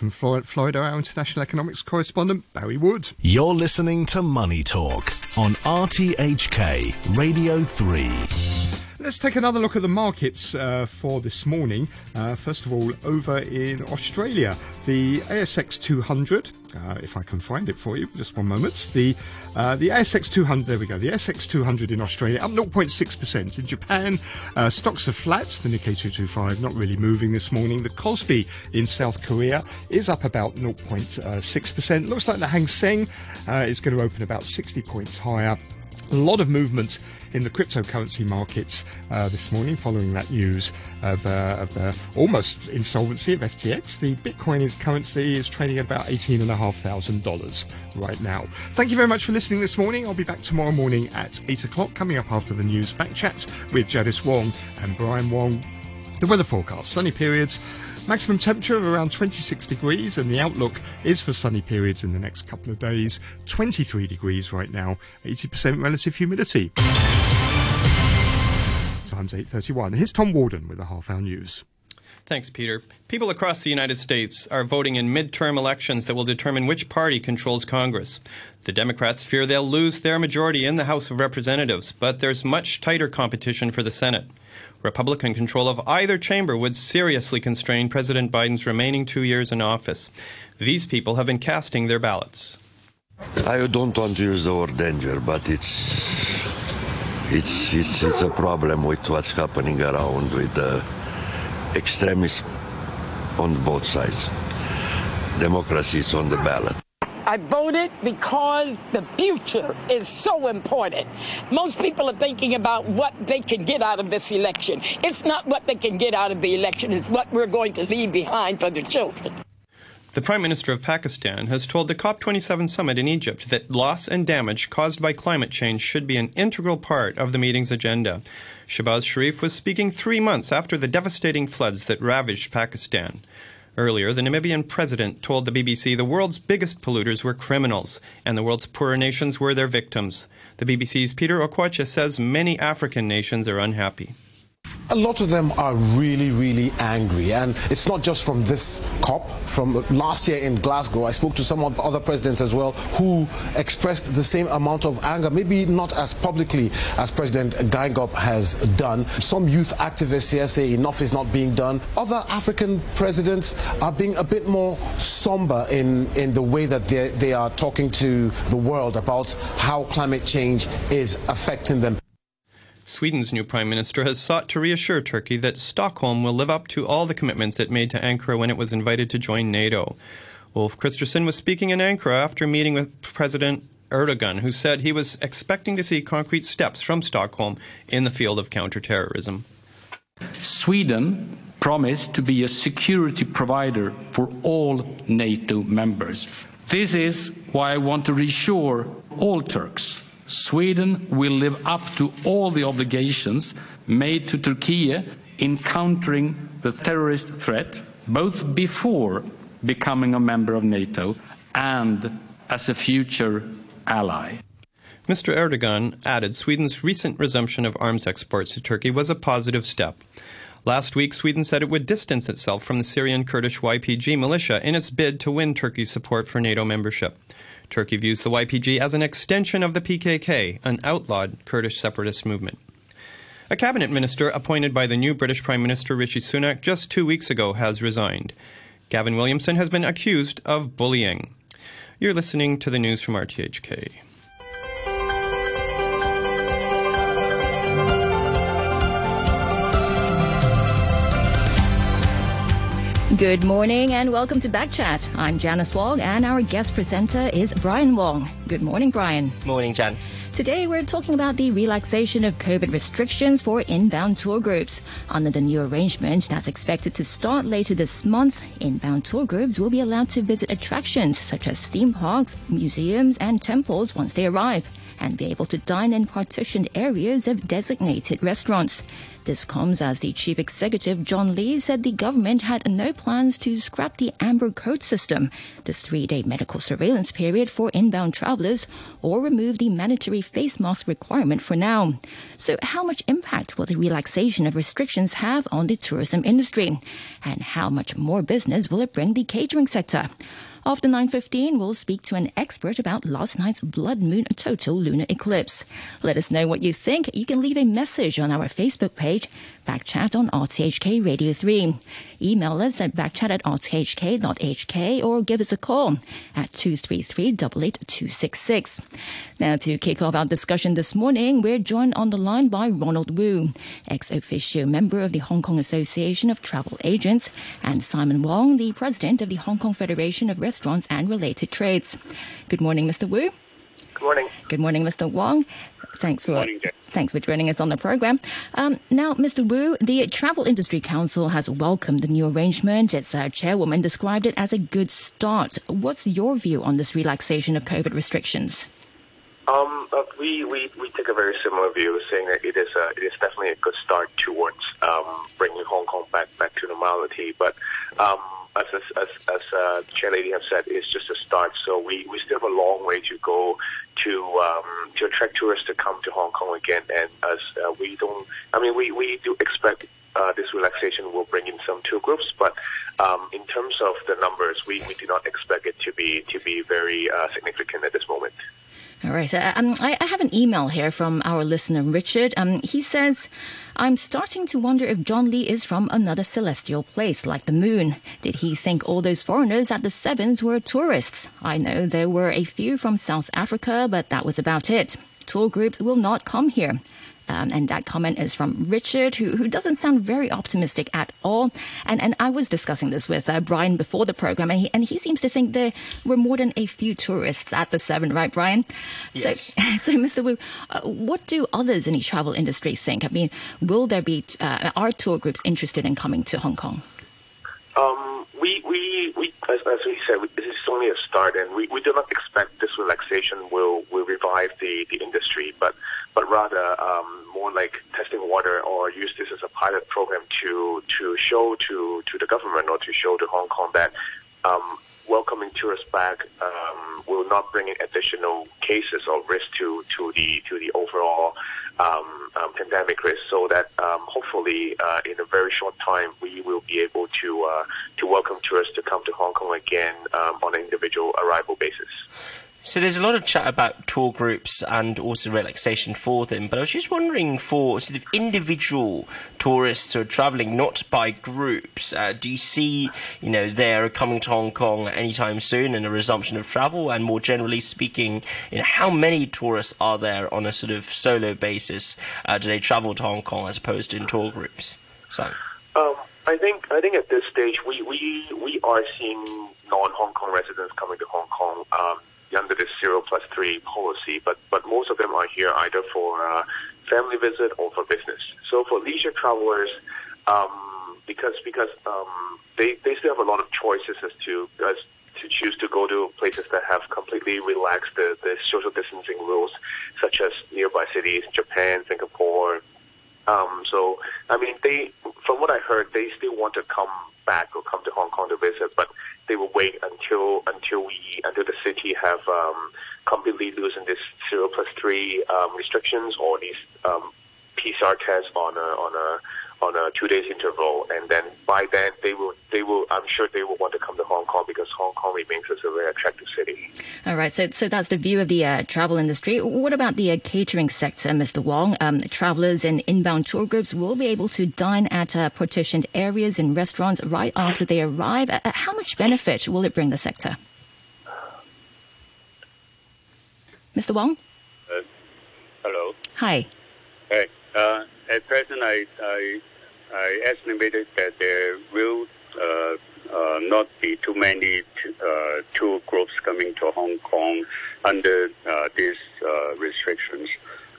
from Florida, our international economics correspondent, Barry Wood. You're listening to Money Talk on RTHK Radio 3. Let's take another look at the markets uh, for this morning. Uh, first of all, over in Australia, the ASX 200, uh, if I can find it for you, just one moment. The uh, the ASX 200, there we go. The ASX 200 in Australia up 0.6%. In Japan, uh, stocks are flat. The Nikkei 225 not really moving this morning. The Kospi in South Korea is up about 0.6%. Looks like the Hang Seng uh, is going to open about 60 points higher. A lot of movement in the cryptocurrency markets uh, this morning following that news of, uh, of the almost insolvency of FTX. The Bitcoin is currency is trading at about $18,500 right now. Thank you very much for listening this morning. I'll be back tomorrow morning at 8 o'clock, coming up after the news back chat with Janice Wong and Brian Wong. The weather forecast, sunny periods Maximum temperature of around 26 degrees, and the outlook is for sunny periods in the next couple of days. 23 degrees right now, 80% relative humidity. Times 8.31. Here's Tom Warden with the Half Hour News. Thanks, Peter. People across the United States are voting in midterm elections that will determine which party controls Congress. The Democrats fear they'll lose their majority in the House of Representatives, but there's much tighter competition for the Senate. Republican control of either chamber would seriously constrain President Biden's remaining two years in office. These people have been casting their ballots. I don't want to use the word danger, but it's it's it's, it's a problem with what's happening around with the extremists on both sides. Democracy is on the ballot. I voted because the future is so important. Most people are thinking about what they can get out of this election. It's not what they can get out of the election, it's what we're going to leave behind for the children. The Prime Minister of Pakistan has told the COP27 summit in Egypt that loss and damage caused by climate change should be an integral part of the meeting's agenda. Shehbaz Sharif was speaking three months after the devastating floods that ravaged Pakistan. Earlier, the Namibian president told the BBC the world's biggest polluters were criminals and the world's poorer nations were their victims. The BBC's Peter Okwoche says many African nations are unhappy. A lot of them are really, really angry. And it's not just from this COP. From last year in Glasgow, I spoke to some other presidents as well who expressed the same amount of anger, maybe not as publicly as President Geingob has done. Some youth activists here say enough is not being done. Other African presidents are being a bit more somber in, in the way that they are talking to the world about how climate change is affecting them. Sweden's new prime minister has sought to reassure Turkey that Stockholm will live up to all the commitments it made to Ankara when it was invited to join NATO. Ulf Kristersson was speaking in Ankara after meeting with President Erdogan, who said he was expecting to see concrete steps from Stockholm in the field of counterterrorism. Sweden promised to be a security provider for all NATO members. This is why I want to reassure all Turks Sweden will live up to all the obligations made to Turkey in countering the terrorist threat, both before becoming a member of NATO and as a future ally. Mr. Erdogan added Sweden's recent resumption of arms exports to Turkey was a positive step. Last week, Sweden said it would distance itself from the Syrian Kurdish YPG militia in its bid to win Turkey's support for NATO membership. Turkey views the YPG as an extension of the PKK, an outlawed Kurdish separatist movement. A cabinet minister appointed by the new British Prime Minister Rishi Sunak just two weeks ago has resigned. Gavin Williamson has been accused of bullying. You're listening to the news from RTHK. Good morning and welcome to Backchat. I'm Janice Wong and our guest presenter is Brian Wong. Good morning, Brian. Morning, Janice. Today we're talking about the relaxation of COVID restrictions for inbound tour groups. Under the new arrangement that's expected to start later this month, inbound tour groups will be allowed to visit attractions such as theme parks, museums and temples once they arrive and be able to dine in partitioned areas of designated restaurants. This comes as the chief executive, John Lee, said the government had no plans to scrap the Amber Code system, the three day medical surveillance period for inbound travelers, or remove the mandatory face mask requirement for now. So, how much impact will the relaxation of restrictions have on the tourism industry? And how much more business will it bring the catering sector? After 9.15, we'll speak to an expert about last night's blood moon total lunar eclipse. Let us know what you think. You can leave a message on our Facebook page, Backchat on RTHK Radio 3. Email us at backchat at rthk.hk or give us a call at 233-88266. Now, to kick off our discussion this morning, we're joined on the line by Ronald Wu, ex officio member of the Hong Kong Association of Travel Agents, and Simon Wong, the president of the Hong Kong Federation of Restaurants and Related Trades. Good morning, Mr. Wu. Good morning. Good morning, Mr. Wong. Thanks for morning, thanks for joining us on the program. Um, now, Mr. Wu, the Travel Industry Council has welcomed the new arrangement. Its uh, chairwoman described it as a good start. What's your view on this relaxation of COVID restrictions? Um, uh, we, we, we take a very similar view, saying that it is a, it is definitely a good start towards um, bringing Hong Kong back back to normality. But um, as as as, uh, Chair Lady have said, it's just a start. So we, we still have a long way to go to um, to attract tourists to come to Hong Kong again. And as uh, we don't, I mean, we, we do expect uh, this relaxation will bring in some tour groups, but um, in terms of the numbers, we, we do not expect it to be to be very uh, significant at this moment. All right. Uh, um, I, I, have an email here from our listener, Richard. Um, he says, I'm starting to wonder if John Lee is from another celestial place like the moon. Did he think all those foreigners at the Sevens were tourists? I know there were a few from South Africa, but that was about it. Tour groups will not come here. Um, and that comment is from Richard, who, who doesn't sound very optimistic at all. And, and I was discussing this with uh, Brian before the program, and he, and he seems to think there were more than a few tourists at the Seven, right, Brian? Yes. So, so Mr. Wu, uh, what do others in the travel industry think? I mean, will there be, uh, are tour groups interested in coming to Hong Kong? Um, we, we, we as, as we said, is only a start, and we, we do not expect this relaxation will, will revive the, the industry, but but rather um, more like testing water or use this as a pilot program to to show to to the government or to show to Hong Kong that um, welcoming tourists back um, will not bring in additional cases or risk to to the to the overall um, um, pandemic risk. So that um, hopefully uh, in a very short time we will be able to uh, to welcome tourists to come to Hong Kong again um, on an individual arrival basis. So there's a lot of chat about tour groups and also relaxation for them, but I was just wondering for sort of individual tourists who are travelling not by groups, uh, do you see, you know, they're coming to Hong Kong anytime soon and a resumption of travel? And more generally speaking, you know, how many tourists are there on a sort of solo basis? Uh, do they travel to Hong Kong as opposed to in tour groups? So. Um, I think I think at this stage we, we, we are seeing non Hong Kong residents coming to Hong Kong. Um, under this zero plus three policy, but but most of them are here either for uh, family visit or for business. So for leisure travelers, um, because because um, they they still have a lot of choices as to as to choose to go to places that have completely relaxed the, the social distancing rules, such as nearby cities, Japan, Singapore. Um, so I mean, they from what I heard, they still want to come back or come to Hong Kong to visit, but they will wait until until we until the city have um, completely loosened this zero plus three um, restrictions or these um, PCR tests on a on a on a two days interval, and then by then they will they will I'm sure they will want to come to Hong Kong because Hong Kong remains as a very attractive city. All right, so so that's the view of the uh, travel industry. What about the uh, catering sector, Mr. Wong? Um, travelers and inbound tour groups will be able to dine at uh, partitioned areas in restaurants right after they arrive. Uh, how much benefit will it bring the sector? Mr. Wong. Uh, hello. Hi. Hey. At present, I, I I estimated that there will uh, uh, not be too many uh, tour groups coming to Hong Kong under uh, these uh, restrictions.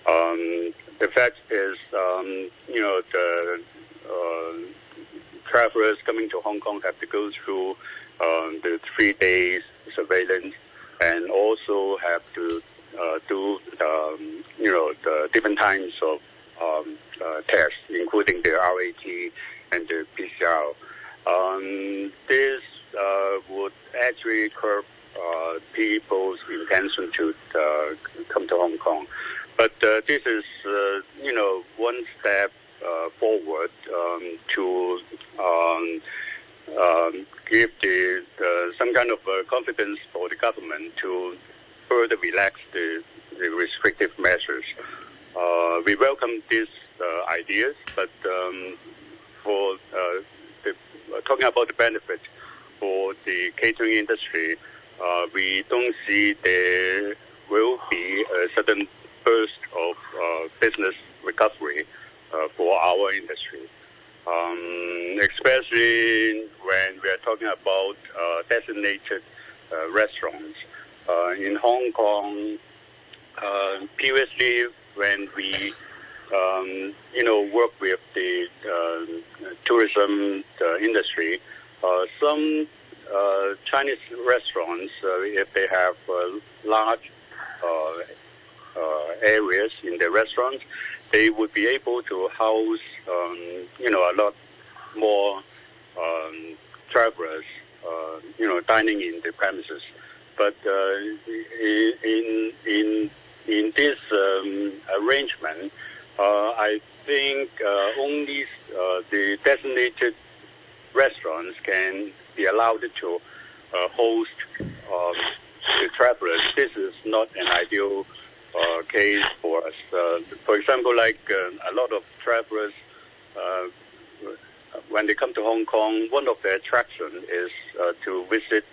Um, the fact is, um, you know, the uh, travelers coming to Hong Kong have to go through um, the three days surveillance and also have to do, um, you know, the different kinds of um, tests, including the RAT and the PCR. Um, this uh, would actually curb uh, people's intention to uh, come to Hong Kong. But uh, this is, uh, you know, one step uh, forward um, to um, um, give the, some kind of confidence for the government to further relax the, the restrictive measures. We welcome these ideas, but um, for the, talking about the benefit for the catering industry, uh, we don't see there will be a sudden burst of uh, business recovery uh, for our industry. Um, especially when we are talking about uh, designated uh, restaurants. Uh, in Hong Kong, previously when we um, you know, work with the tourism industry, some uh, Chinese restaurants, uh, if they have uh, large areas in their restaurants, they would be able to house, um, you know, a lot more um, travelers, you know, dining in the premises. But in in in this um, arrangement, I think only the designated restaurants can be allowed to uh, host um, the travelers. This is not an ideal uh, case for us. Uh, for example, like uh, a lot of travelers, uh, when they come to Hong Kong, one of their attractions is uh, to visit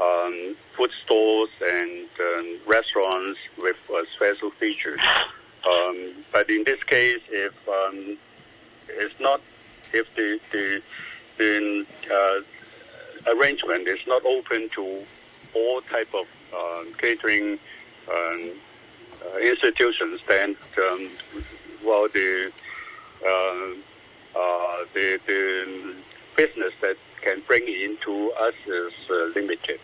um, food stores and um, restaurants with special features. Um, but in this case, if um, it's not, if the the, the arrangement is not open to all type of um, catering um, uh, institutions, then well the, uh, uh, the the business that can bring into us is uh, limited.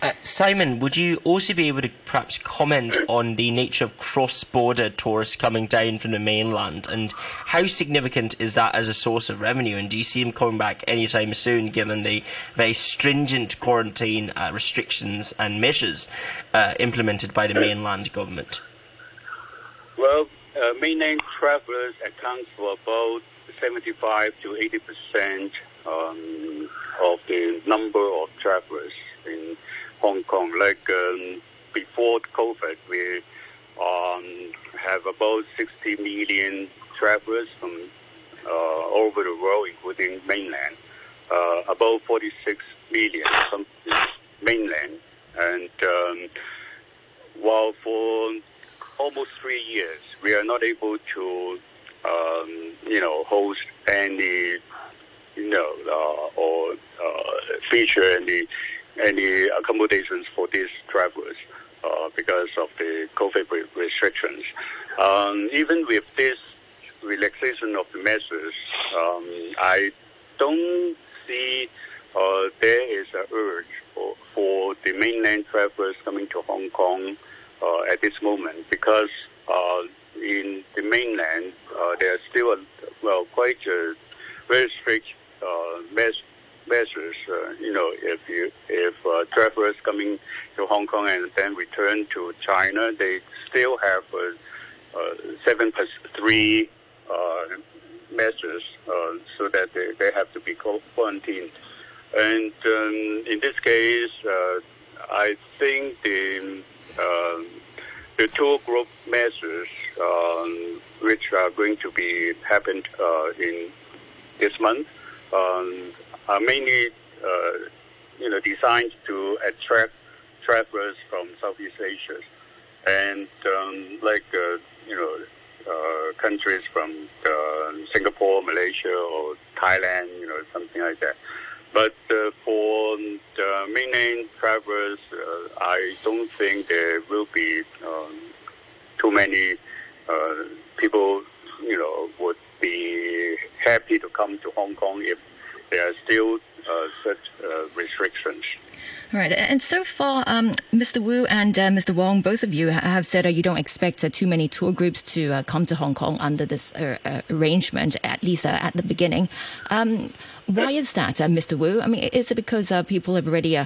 Uh, Simon, would you also be able to perhaps comment on the nature of cross border tourists coming down from the mainland and how significant is that as a source of revenue? And do you see them coming back anytime soon given the very stringent quarantine uh, restrictions and measures uh, implemented by the mainland government? Well, uh, mainland travelers account for about 75 to 80 percent um, of the number of travelers in Hong Kong. Like um, before COVID, we um, have about 60 million travelers from uh, all over the world, including mainland. Uh, about 46 million from mainland. And um, while for almost three years, we are not able to, um, you know, host any, you know, uh, or uh, feature any any accommodations for these travelers uh, because of the COVID restrictions. Um, even with this relaxation of the measures, um, I don't see uh, there is an urge for, for, the mainland travelers coming to Hong Kong uh, at this moment because uh, in the mainland uh, there are still a, well quite a very strict uh, measures measures. Uh, you know, if you if uh, travelers coming to Hong Kong and then return to China, they still have uh, uh, seven plus three uh, measures, so that they, they have to be quarantined. And um, in this case, I think the um, the two group measures, um, which are going to be happened in this month, um, are mainly, uh, you know, designed to attract travelers from Southeast Asia, and um, like uh, you know, uh, countries from uh, Singapore, Malaysia, or Thailand, you know, something like that. But uh, for the mainland travelers, uh, I don't think there will be um, too many people, you know, would be happy to come to Hong Kong if there are still uh, such uh, restrictions. All right. And so far, um, Mr. Wu and uh, Mr. Wong, both of you have said uh, you don't expect uh, too many tour groups to uh, come to Hong Kong under this uh, uh, arrangement, at least at the beginning. Um, why is that, Mr. Wu? I mean, is it because people have already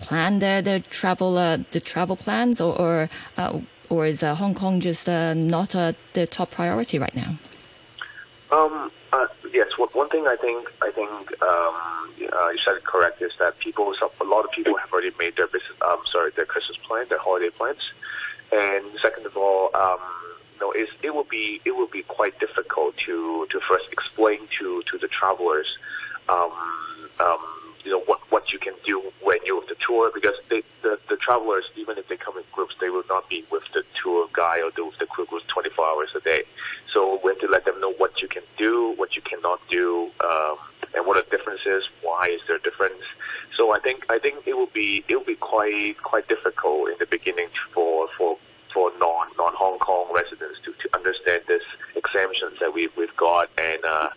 planned their, their travel the travel plans, or or, or is Hong Kong just not the top priority right now? Um, one thing I think I think um, uh, you said correct is that people, a lot of people have already made their business, um, sorry, their Christmas plan, their holiday plans, and second of all, um, you know, it will be it will be quite difficult to to first explain to to the travelers, um, um, you know, what what you can do when you're with the tour because they, the the travelers, even if they come in groups, they will not be with the tour guide or the, with the crew group 24 hours a day. So we have to let them know what you can do, what you cannot do, um, and what the difference is. Why is there a difference? So I think I think it will be it will be quite quite difficult in the beginning for for for non non Hong Kong residents to, to understand this exemptions that we've we've got and uh,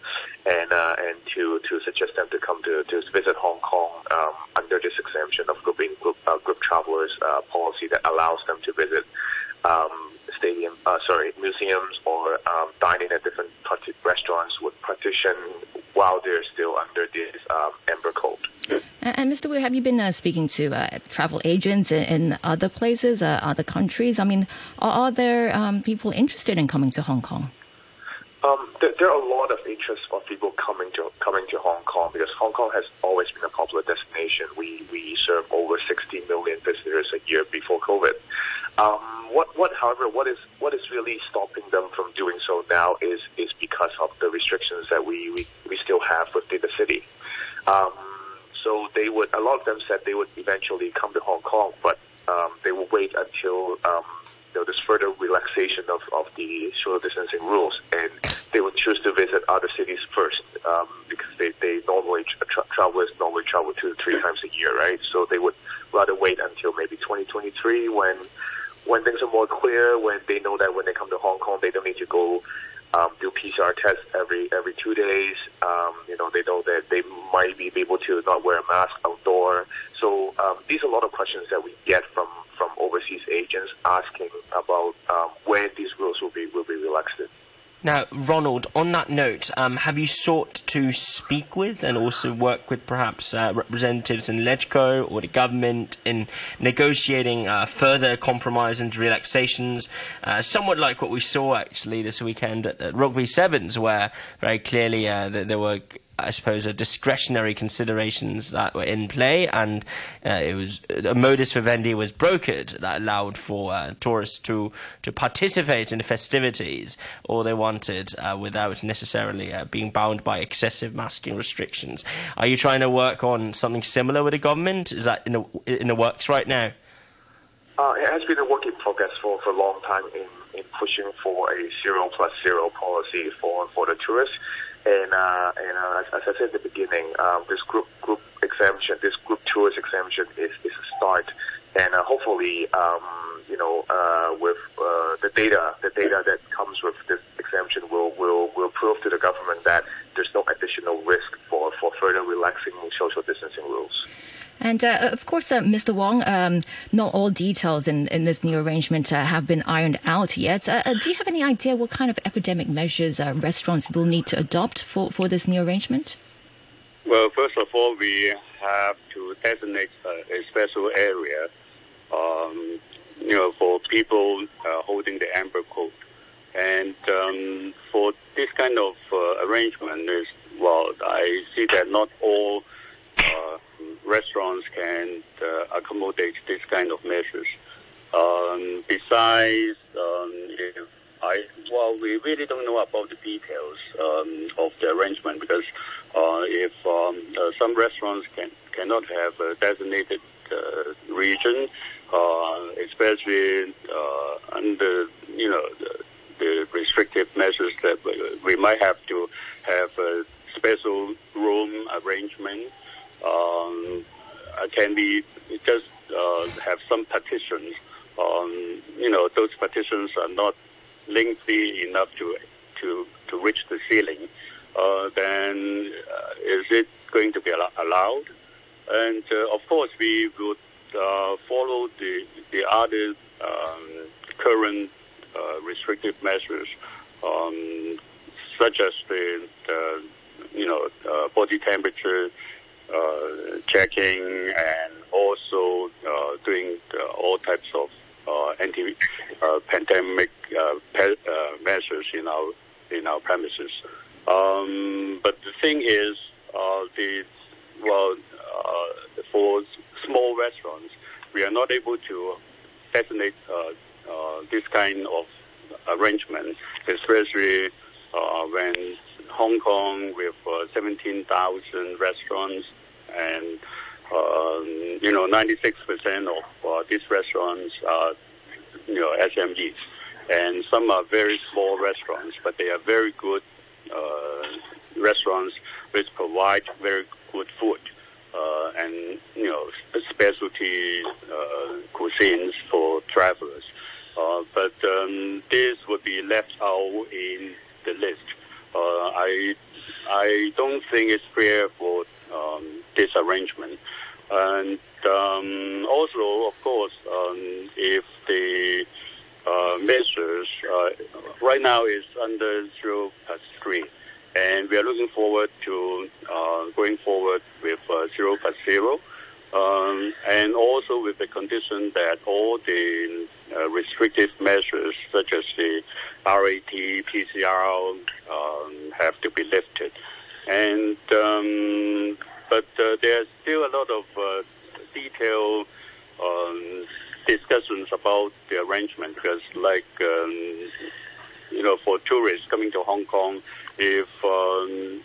and uh, and to to suggest them to come to to visit Hong Kong um, under this exemption of grouping group uh, group travelers uh, policy that allows them to visit um, stadium, uh, sorry, museums or um, dining at different restaurants with partition while they're still under this um, Amber Code. And Mr. Wu, have you been uh, speaking to uh, travel agents in, in other places, uh, other countries? I mean, are, are there um, people interested in coming to Hong Kong? Um, there, there, are a lot of interest of people coming to coming to Hong Kong because Hong Kong has always been a popular destination. We we serve over 60 million visitors a year before COVID. Um, what, what, however, what is what is really stopping them from doing so now is is because of the restrictions that we we, we still have within the city. Um, so they would a lot of them said they would eventually come to Hong Kong, but um, they will wait until um, you know, there's further relaxation of, of the social distancing rules, and they would choose to visit other cities first um, because they, they normally tra- travelers normally travel two to three times a year, right? So they would rather wait until maybe 2023 when when things are more clear, when they know that when they come to Hong Kong, they don't need to go um, do PCR tests every every two days. Um, you know, they know that they might be able to not wear a mask outdoor. So um, these are a lot of questions that we get from from overseas agents asking about um, when these rules will be will be relaxed. Now, Ronald, on that note, um, have you sought to speak with and also work with perhaps uh, representatives in LegCo or the government in negotiating uh, further compromise and relaxations, uh, somewhat like what we saw actually this weekend at, at Rugby Sevens, where very clearly uh, there were I suppose, discretionary considerations that were in play, and uh, it was a modus vivendi was brokered that allowed for uh, tourists to to participate in the festivities, or they wanted, uh, without necessarily uh, being bound by excessive masking restrictions. Are you trying to work on something similar with the government? Is that in the in the works right now? Uh, it has been a work in progress for, for a long time in, in pushing for a zero plus zero policy for, for the tourists. And, uh, and uh, as, as, I said at the beginning, um, this group group exemption, this group tours exemption is, is a start. And uh, hopefully, um, you know, uh, with uh, the data, the data that comes with this exemption will, will, will prove to the government that there's no additional risk for, for further relaxing social distancing rules. And uh, of course, uh, Mr. Wong, um, not all details in, in this new arrangement uh, have been ironed out yet. Uh, uh, do you have any idea what kind of epidemic measures uh, restaurants will need to adopt for, for this new arrangement? Well, first of all, we have to designate a special area, um, you know, for people holding the amber code. And um, for this kind of arrangement, is well, I see that not all restaurants can uh, accommodate this kind of measures. Um, besides, um, if I well, we really don't know about the details um, of the arrangement because uh, if um, uh, some restaurants can cannot have a designated uh, region, uh, especially uh, under you know the, the restrictive measures that we might have to have a special room arrangement um, can be just uh, have some partitions. Um, you know, those partitions are not lengthy enough to to to reach the ceiling. uh, then uh, is it going to be al- allowed? And uh, of course, we would uh, follow the the other um, current restrictive measures, um, such as the, the you know body temperature uh, checking and also uh, doing uh, all types of uh, anti-pandemic uh, pe- uh, measures in our in our premises. Um, but the thing is, the well, for small restaurants, we are not able to designate this kind of arrangement, especially when Hong Kong with uh, 17,000 restaurants and um, you know 96% of uh, these restaurants are you know SMEs, and some are very small restaurants, but they are very good uh, restaurants which provide very good food uh, and you know specialty uh, cuisines for travelers. Uh, but um, this would be left out in the list. Uh, I I don't think it's fair for um, this arrangement. And um, also, of course, um, if the uh, measures uh, right now is under zero plus three, and we are looking forward to uh, going forward with uh, zero plus zero, um, and also with the condition that all the uh, restrictive measures such as the RAT, PCR um, have to be lifted. And um, but uh, there's still a lot of uh, detailed um, discussions about the arrangement because, like, um, you know, for tourists coming to Hong Kong, if um,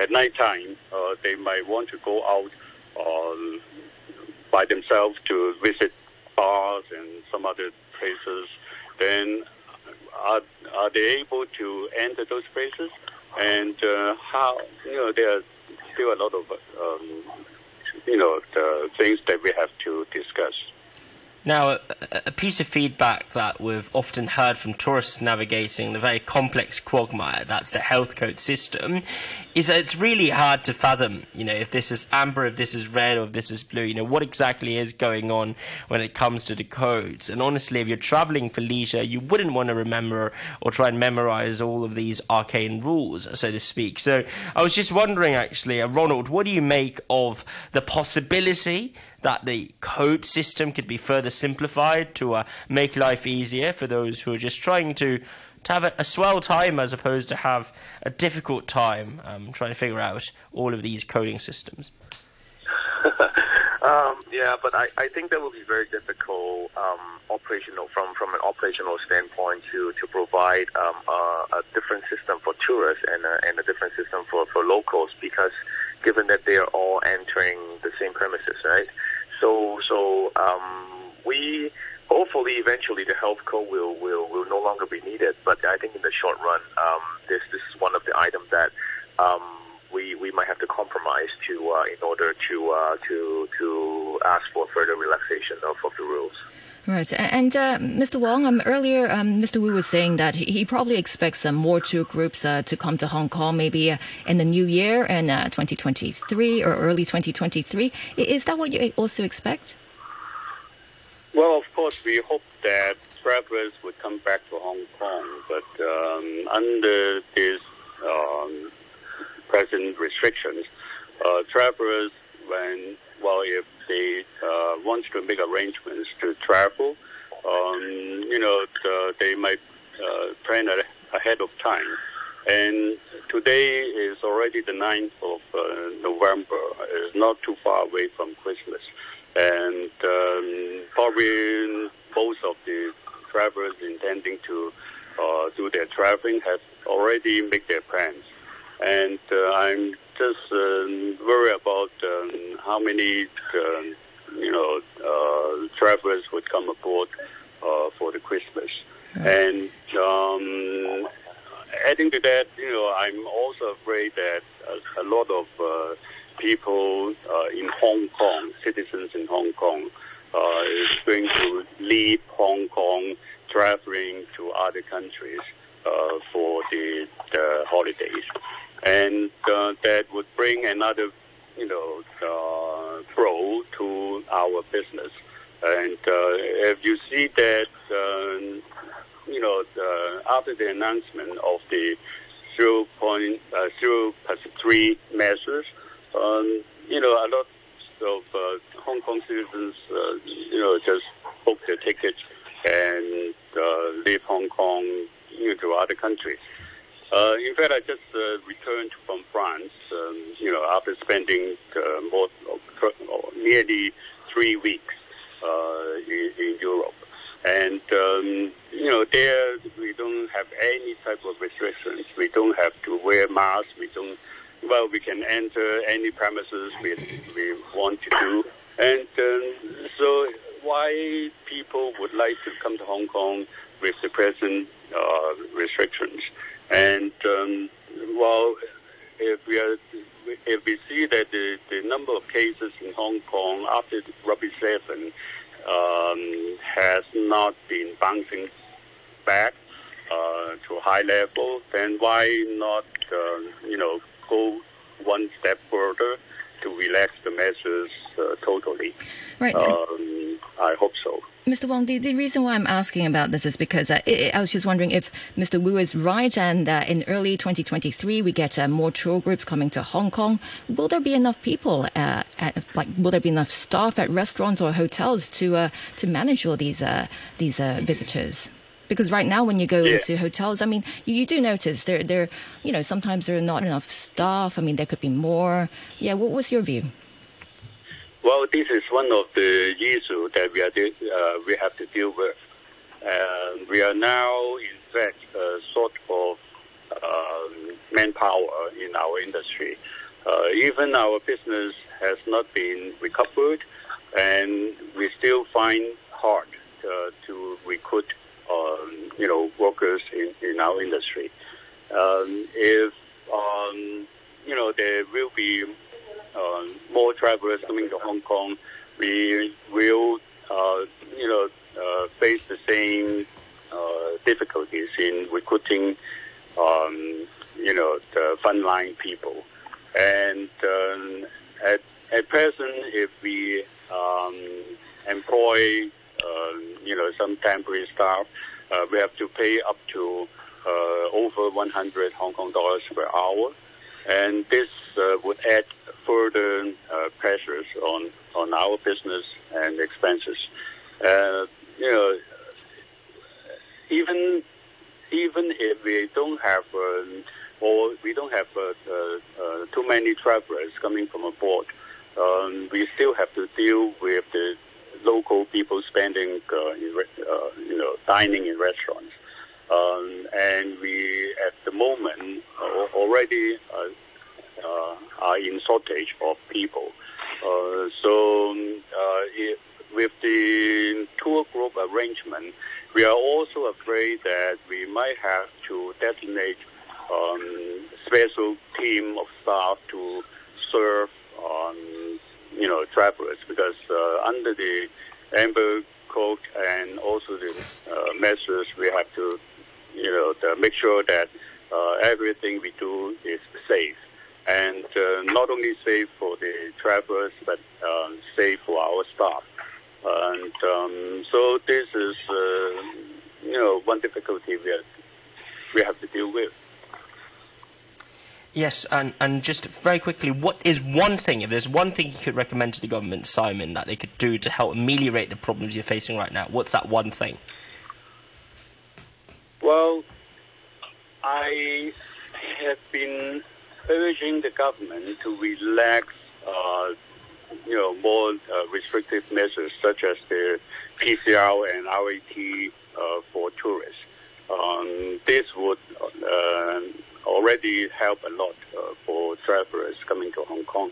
at night time uh, they might want to go out um, by themselves to visit bars and some other places, then are, are they able to enter those places? And uh, how, you know, there are still a lot of, um, you know, the things that we have to. Now, a, piece of feedback that we've often heard from tourists navigating the very complex quagmire, that's the health code system, is that it's really hard to fathom, you know, if this is amber, if this is red, or if this is blue, you know, what exactly is going on when it comes to the codes. And honestly, if you're traveling for leisure, you wouldn't want to remember or try and memorize all of these arcane rules, so to speak. So I was just wondering, actually, uh, Ronald, what do you make of the possibility that the code system could be further simplified to uh, make life easier for those who are just trying to to have a, a swell time as opposed to have a difficult time um, trying to figure out all of these coding systems. um, yeah, but I, I think that will be very difficult um, operational from, from an operational standpoint to to provide um, a, a different system for tourists and a, and a different system for, for locals because given that they are all entering the same premises, right? So so um, we hopefully eventually the health code will, will will no longer be needed. But I think in the short run, um, this this is one of the items that um, we we might have to compromise to uh, in order to uh, to to ask for further relaxation of, of the rules. Right. And uh, Mr. Wong, um, earlier um, Mr. Wu was saying that he, probably expects more tour groups uh, to come to Hong Kong maybe uh, in the new year in uh, 2023 or early 2023. Is that what you also expect? Well, of course, we hope that travelers would come back to Hong Kong, but um, under these um, present restrictions, uh, travelers, when well, if they uh, want to make arrangements to travel, um, you know, the, they might uh, plan ahead of time. And today is already the 9th of uh, November. It's not too far away from Christmas. And um, probably most of the travelers intending to uh, do their traveling have already made their plans. And uh, I'm just um, worried about um, how many, um, you know, uh, travelers would come aboard uh, for the Christmas. And um, adding to that, you know, I'm also afraid that a, a lot of uh, people uh, in Hong Kong, citizens in Hong Kong, uh, is going to leave Hong Kong, traveling to other countries uh, for the, the holidays and uh, that would bring another, you know, uh, throw to our business. And uh, if you see that, uh, you know, after the announcement of the uh, 0.03 measures, um, you know, a lot of uh, Hong Kong citizens, you know, just book their tickets and leave Hong Kong you know, to other countries. Uh, in fact, I just uh, returned from France, um, you know, after spending uh, more, nearly three weeks uh, in, in Europe. And, um, you know, there we don't have any type of restrictions. We don't have to wear masks. We don't, well, we can enter any premises we, we want to do. And um, so why people would like to come to Hong Kong with the present uh, restrictions. And um, well, if we are, if we see that the, the number of cases in Hong Kong after Rugby Seven um, has not been bouncing back uh, to high level, then why not, uh, you know, go one step further to relax the measures uh, totally? Right. Um, I hope so. Mr. Wong, the, the reason why I'm asking about this is because uh, I, I was just wondering if Mr. Wu is right and uh, in early 2023 we get uh, more tour groups coming to Hong Kong. Will there be enough people, uh, at, like, will there be enough staff at restaurants or hotels to uh, to manage all these uh, these visitors? Because right now, when you go Yeah. into hotels, I mean, you, you do notice there, there, you know, sometimes there are not enough staff. I mean, there could be more. Yeah, what was your view? Well, this is one of the issues that we are de- uh, we have to deal with. We are now, in fact, uh, short of um, manpower in our industry. Uh, even our business has not been recovered, and we still find hard uh, to recruit, um, you know, workers in, in our industry. Um, if um, you know there will be uh, more travelers coming to Hong Kong, we will, uh, you know, uh, face the same uh, difficulties in recruiting, um, you know, the frontline people. And um, at, at present, if we um, employ, um, you know, some temporary staff, uh, we have to pay up to uh, over 100 Hong Kong dollars per hour and this uh, would add further uh, pressures on, on our business and expenses. Uh, you know, even even if we don't have um, or we don't have too many travelers coming from abroad, um, we still have to deal with the local people spending, uh, in, uh, you know, dining in restaurants. Um, and we, at the moment, uh, already uh, uh, are in shortage of people. Uh, so, um, uh, it, with the tour group arrangement, we are also afraid that we might have to designate um, special team of staff to serve um, you know travelers because uh, under the amber code and also the uh, measures we have to you know make sure that uh, everything we do is safe and uh, not only safe for the travelers but um, safe for our staff and um, so this is uh, you know one difficulty we have, we have to deal with. Yes, and, and just very quickly, what is one thing, if there's one thing you could recommend to the government, Simon, that they could do to help ameliorate the problems you're facing right now? What's that one thing? Well, I have been urging the government to relax, uh, you know, more uh, restrictive measures such as the PCR and RAT uh, for tourists. Um, this would uh, already help a lot uh, for travelers coming to Hong Kong.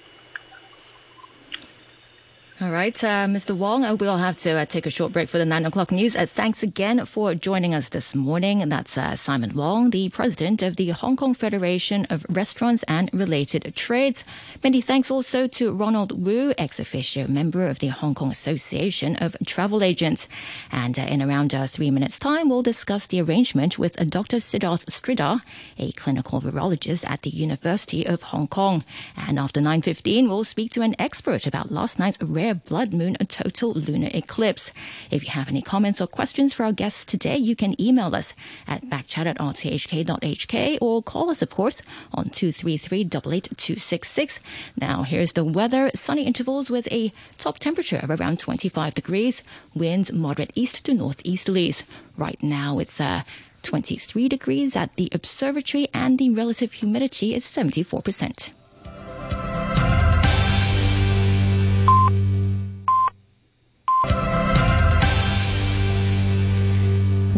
Uh, Mr. Wong, uh, we'll have to uh, take a short break for the 9 o'clock news. Uh, thanks again for joining us this morning. That's uh, Simon Wong, the president of the Hong Kong Federation of Restaurants and Related Trades. Many thanks also to Ronald Wu, ex officio member of the Hong Kong Association of Travel Agents. And in around three minutes' time, we'll discuss the arrangement with Dr. Siddharth Sridhar, a clinical virologist at the University of Hong Kong. And after 9.15, we'll speak to an expert about last night's rare rare moon a total lunar eclipse. If you have any comments or questions for our guests today, you can email us at backchat at rthk.hk or call us, of course, on 233 88266. Now, here's the weather. Sunny intervals with a top temperature of around 25 degrees. Winds moderate east to northeasterlies. Right now, it's uh, 23 degrees at the observatory and the relative humidity is 74%.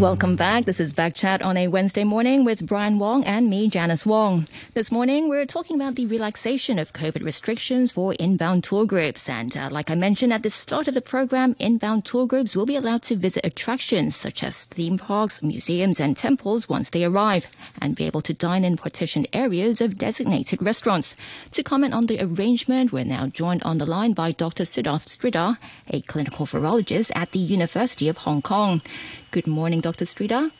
Welcome back. This is Back Chat on a Wednesday morning with Brian Wong and me, Janice Wong. This morning, we're talking about the relaxation of COVID restrictions for inbound tour groups. And uh, like I mentioned at the start of the program, inbound tour groups will be allowed to visit attractions such as theme parks, museums, and temples once they arrive and be able to dine in partitioned areas of designated restaurants. To comment on the arrangement, we're now joined on the line by Dr. Siddharth Sridhar, a clinical virologist at the University of Hong Kong. Good morning, Dr. Sridhar.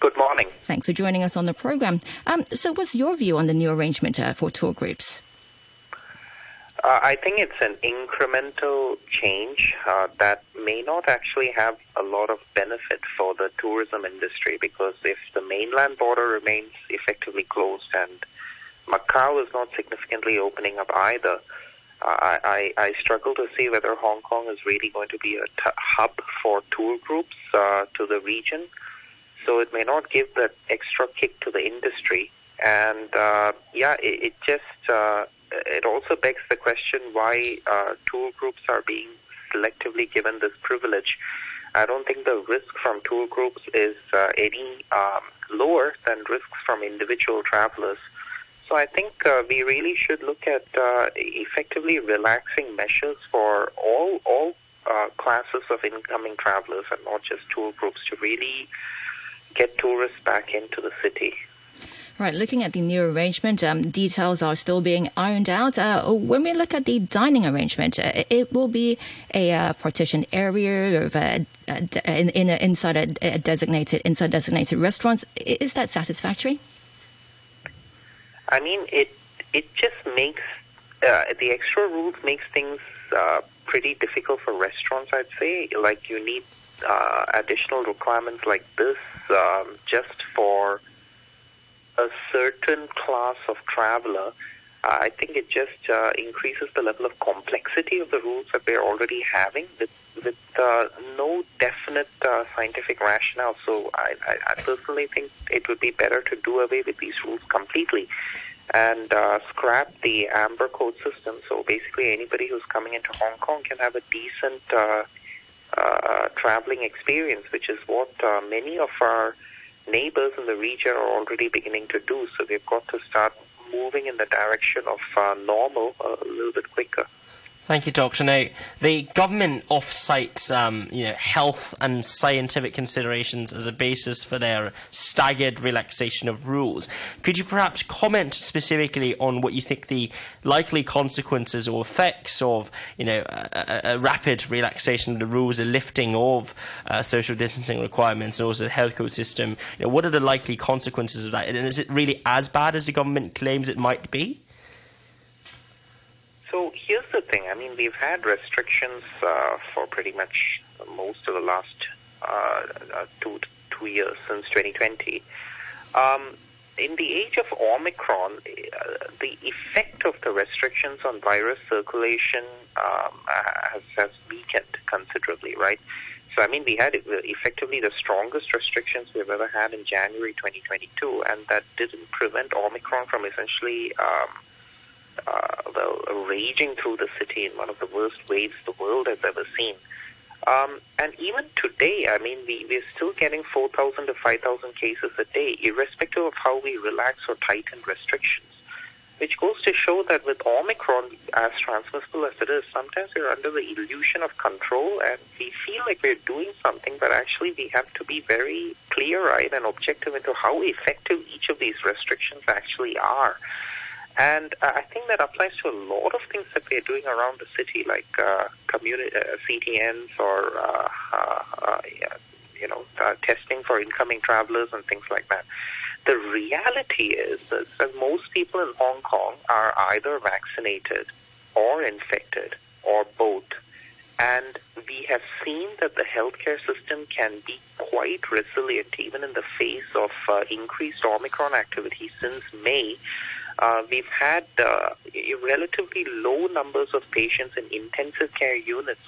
Good morning. Thanks for joining us on the program. Um, so, what's your view on the new arrangement uh, for tour groups? Uh, I think it's an incremental change uh, that may not actually have a lot of benefit for the tourism industry because if the mainland border remains effectively closed and Macau is not significantly opening up either, I, I, struggle to see whether Hong Kong is really going to be a t- hub for tour groups uh, to the region. So it may not give that extra kick to the industry. And uh, yeah, it, it just uh, it also begs the question why uh, tour groups are being selectively given this privilege. I don't think the risk from tour groups is uh, any um, lower than risks from individual travelers. So I think uh, we really should look at uh, effectively relaxing measures for all all uh, classes of incoming travelers and not just tour groups to really get tourists back into the city. Right, looking at the new arrangement, um, details are still being ironed out. Uh, when we look at the dining arrangement, uh, it will be a uh, area of uh, in, in a, inside a, a designated inside designated restaurants. Is that satisfactory? I mean, it it just makes uh, the extra rules makes things uh, pretty difficult for restaurants. I'd say, like you need uh, additional requirements like this um, just for a certain class of traveler. Uh, I think it just uh, increases the level of complexity of the rules that we're already having with with uh, no definite uh, scientific rationale. So I, I, I personally think it would be better to do away with these rules completely and uh, scrap the amber code system. So basically, anybody who's coming into Hong Kong can have a decent uh, uh, traveling experience, which is what uh, many of our neighbors in the region are already beginning to do. So we've got to start moving in the direction of normal a little bit quicker. Thank you, Doctor. Now, the government off-cites um, you know, health and scientific considerations as a basis for their staggered relaxation of rules. Could you perhaps comment specifically on what you think the likely consequences or effects of you know, a, a rapid relaxation of the rules, a lifting of uh, social distancing requirements, and also the health code system? You know, what are the likely consequences of that? And is it really as bad as the government claims it might be? So here's the thing. I mean, we've had restrictions uh, for pretty much most of the last uh, uh two two years since 2020. Um, in the age of Omicron, uh, the effect of the restrictions on virus circulation um, has, has weakened considerably, right? So, I mean, we had effectively the strongest restrictions we've ever had in January 2022, and that didn't prevent Omicron from essentially um, uh, well, raging through the city in one of the worst waves the world has ever seen. Um, and even today, I mean, we, we're still getting 4,000 to 5,000 cases a day, irrespective of how we relax or tighten restrictions. Which goes to show that with Omicron, as transmissible as it is, sometimes we're under the illusion of control and we feel like we're doing something, but actually we have to be very clear eyed and objective into how effective each of these restrictions actually are. And uh, I think that applies to a lot of things that we are doing around the city, like uh, community uh, CTNs or uh, uh, uh, you know testing for incoming travelers and things like that. The reality is that most people in Hong Kong are either vaccinated or infected or both. And we have seen that the healthcare system can be quite resilient even in the face of uh, increased Omicron activity since May. Uh, we've had uh, relatively low numbers of patients in intensive care units,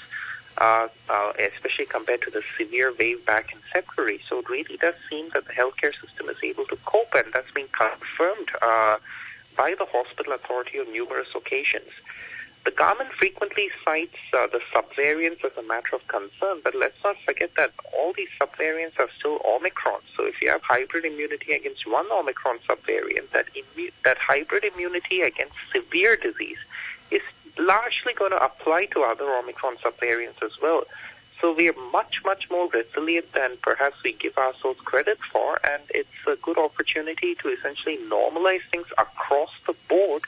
uh, uh, especially compared to the severe wave back in February. So it really does seem that the healthcare system is able to cope, and that's been confirmed uh, by the hospital authority on numerous occasions. The government frequently cites uh, the subvariants as a matter of concern, but let's not forget that all these subvariants are still Omicron. So if you have hybrid immunity against one Omicron subvariant, that immu- that hybrid immunity against severe disease is largely going to apply to other Omicron subvariants as well. So we are much, much more resilient than perhaps we give ourselves credit for, and it's a good opportunity to essentially normalize things across the board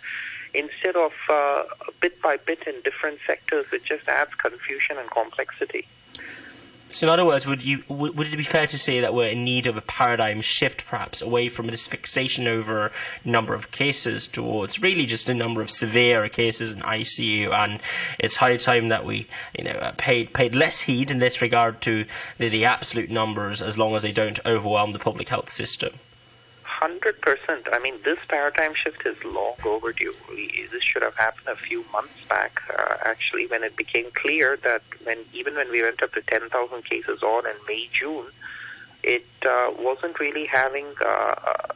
instead of uh, bit by bit in different sectors. It just adds confusion and complexity. So, in other words, would you would, it be fair to say that we're in need of a paradigm shift, perhaps away from this fixation over number of cases towards really just a number of severe cases in ICU, and it's high time that we, you know, uh, paid paid less heed in this regard to the, the absolute numbers, as long as they don't overwhelm the public health system. Hundred percent. I mean, this paradigm shift is long overdue. This should have happened a few months back. Uh, actually, when it became clear that when even when we went up to ten thousand cases on in May June, it uh, wasn't really having. Uh, uh,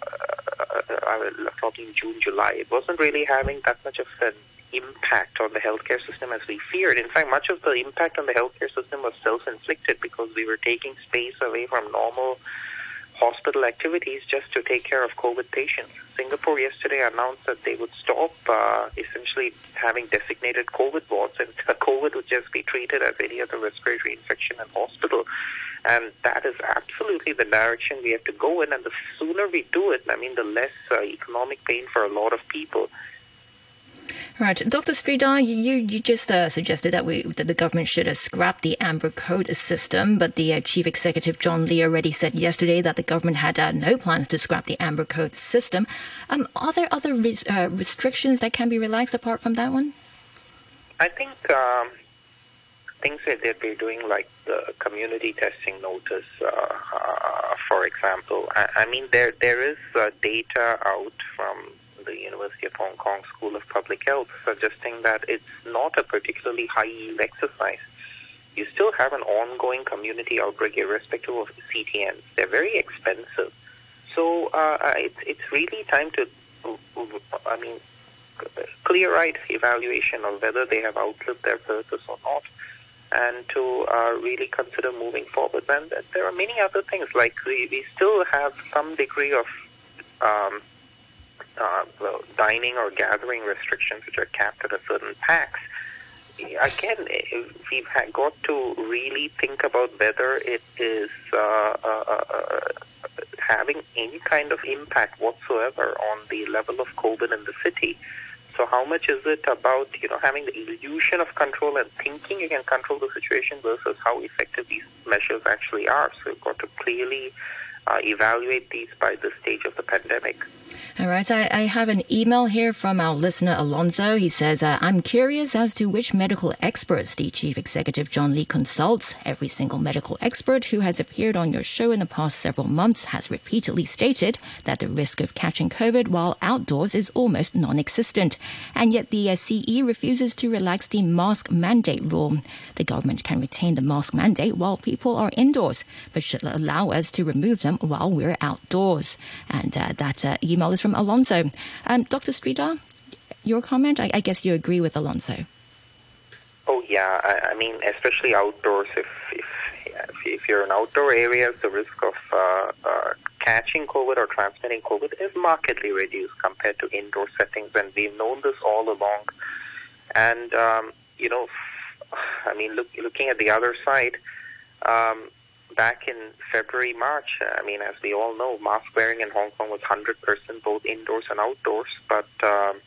uh, probably June July. It wasn't really having that much of an impact on the healthcare system as we feared. In fact, much of the impact on the healthcare system was self-inflicted because we were taking space away from normal hospital activities just to take care of COVID patients. Singapore yesterday announced that they would stop uh, essentially having designated COVID wards and COVID would just be treated as any other respiratory infection in hospital. And that is absolutely the direction we have to go in. And the sooner we do it, I mean, the less uh, economic pain for a lot of people. Right, Dr. Sridhar, you you just uh, suggested that we that the government should uh, scrap the Amber Code system, but the uh, chief executive John Lee already said yesterday that the government had uh, no plans to scrap the Amber Code system. Um, are there other res- uh, restrictions that can be relaxed apart from that one? I think um, things that they're doing, like the community testing notice, uh, for example. I, I, mean, there there is data out from the University of Hong Kong School of Public Health, suggesting that it's not a particularly high yield exercise. You still have an ongoing community outbreak irrespective of CTNs. They're very expensive. So uh, uh it's, it's really time to, I mean, clear-eyed evaluation of whether they have outlived their purpose or not and to uh, really consider moving forward. And there are many other things, like we, we still have some degree of um, uh, dining or gathering restrictions, which are capped at a certain pax. Again, we've got to really think about whether it is uh, uh, uh, having any kind of impact whatsoever on the level of COVID in the city. So how much is it about, you know, having the illusion of control and thinking you can control the situation versus how effective these measures actually are? So we've got to clearly uh, evaluate these by the stage of the pandemic. All right, I, I, have an email here from our listener Alonso. He says, uh, I'm curious as to which medical experts the chief executive John Lee consults. Every single medical expert who has appeared on your show in the past several months has repeatedly stated that the risk of catching COVID while outdoors is almost non existent. And yet the uh, CE refuses to relax the mask mandate rule. The government can retain the mask mandate while people are indoors, but should allow us to remove them while we're outdoors. And uh, that uh, email is from Alonso. Um, Dr. Sridhar, your comment? I, I, guess you agree with Alonso. Oh yeah, I, I mean, especially outdoors. If, if if you're in outdoor areas, the risk of uh, uh, catching COVID or transmitting COVID is markedly reduced compared to indoor settings, and we've known this all along. And um, you know, I mean, look, looking at the other side, um, back in February, March, I mean, as we all know, mask wearing in Hong Kong was 100% both indoors and outdoors. But um,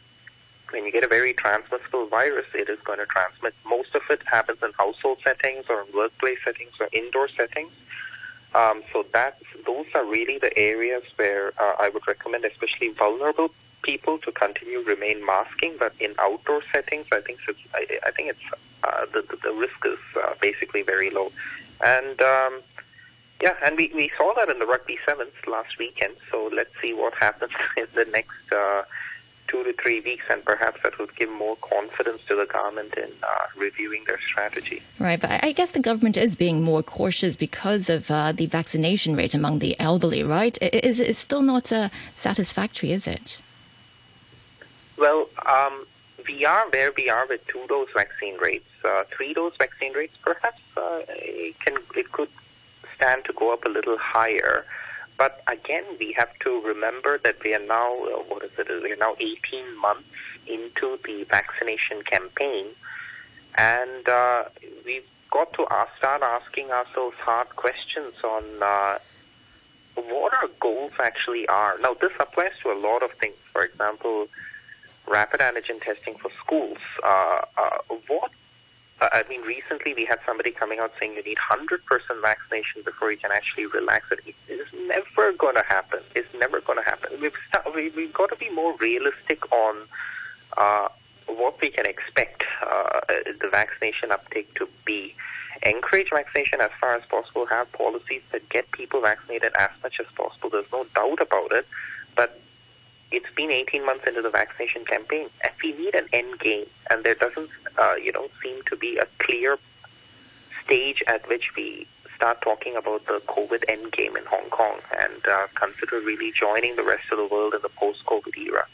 when you get a very transmissible virus, it is going to transmit. Most of it happens in household settings or in workplace settings or indoor settings. Um, so that's those are really the areas where uh, I would recommend, especially vulnerable people to continue remain masking, but in outdoor settings, I think it's, I, I think it's uh, the, the the risk is uh, basically very low, and um, yeah, and we we saw that in the rugby sevens last weekend. So let's see what happens in the next. Uh, two to three weeks, and perhaps that would give more confidence to the government in uh, reviewing their strategy. Right, but I guess the government is being more cautious because of uh, the vaccination rate among the elderly, right? Is it still not uh, satisfactory, is it? Well, um, we are where we are with two dose vaccine rates. Uh, three dose vaccine rates, perhaps uh, it can it could stand to go up a little higher. But again, we have to remember that we are now, uh, what is it, we are now 18 months into the vaccination campaign. And uh, we've got to ask, start asking ourselves hard questions on uh, what our goals actually are. Now, this applies to a lot of things. For example, rapid antigen testing for schools. Uh, uh, I mean, recently we had somebody coming out saying you need 100% vaccination before you can actually relax it. It's never going to happen. It's never going to happen. We've, st- we, we've got to be more realistic on uh, what we can expect uh, the vaccination uptake to be. Encourage vaccination as far as possible. Have policies that get people vaccinated as much as possible. There's no doubt about it. But it's been 18 months into the vaccination campaign, and we need an end game. And there doesn't, uh, you know, seem to be a clear stage at which we start talking about the COVID end game in Hong Kong and uh, consider really joining the rest of the world in the post-COVID era.